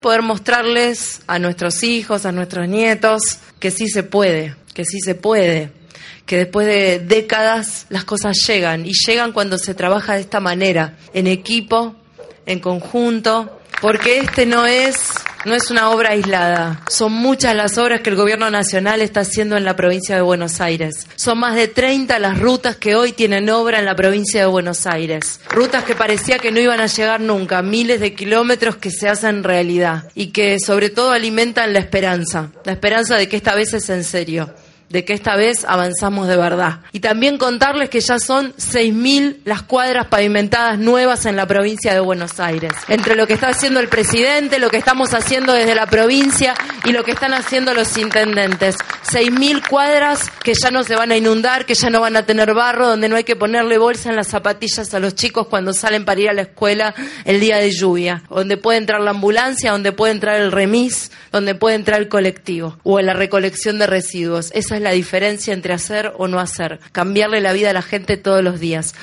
poder mostrarles a nuestros hijos, a nuestros nietos, que sí se puede, que sí se puede, que después de décadas las cosas llegan y llegan cuando se trabaja de esta manera, en equipo, en conjunto, porque este no es no es una obra aislada. Son muchas las obras que el gobierno nacional está haciendo en la provincia de Buenos Aires. Son más de 30 las rutas que hoy tienen obra en la provincia de Buenos Aires. Rutas que parecía que no iban a llegar nunca, miles de kilómetros que se hacen realidad y que sobre todo alimentan la esperanza, la esperanza de que esta vez es en serio de que esta vez avanzamos de verdad. Y también contarles que ya son 6.000 las cuadras pavimentadas nuevas en la provincia de Buenos Aires. Entre lo que está haciendo el presidente, lo que estamos haciendo desde la provincia y lo que están haciendo los intendentes. 6.000 cuadras que ya no se van a inundar, que ya no van a tener barro, donde no hay que ponerle bolsa en las zapatillas a los chicos cuando salen para ir a la escuela el día de lluvia. Donde puede entrar la ambulancia, donde puede entrar el remis, donde puede entrar el colectivo o la recolección de residuos. Esa es la diferencia entre hacer o no hacer, cambiarle la vida a la gente todos los días.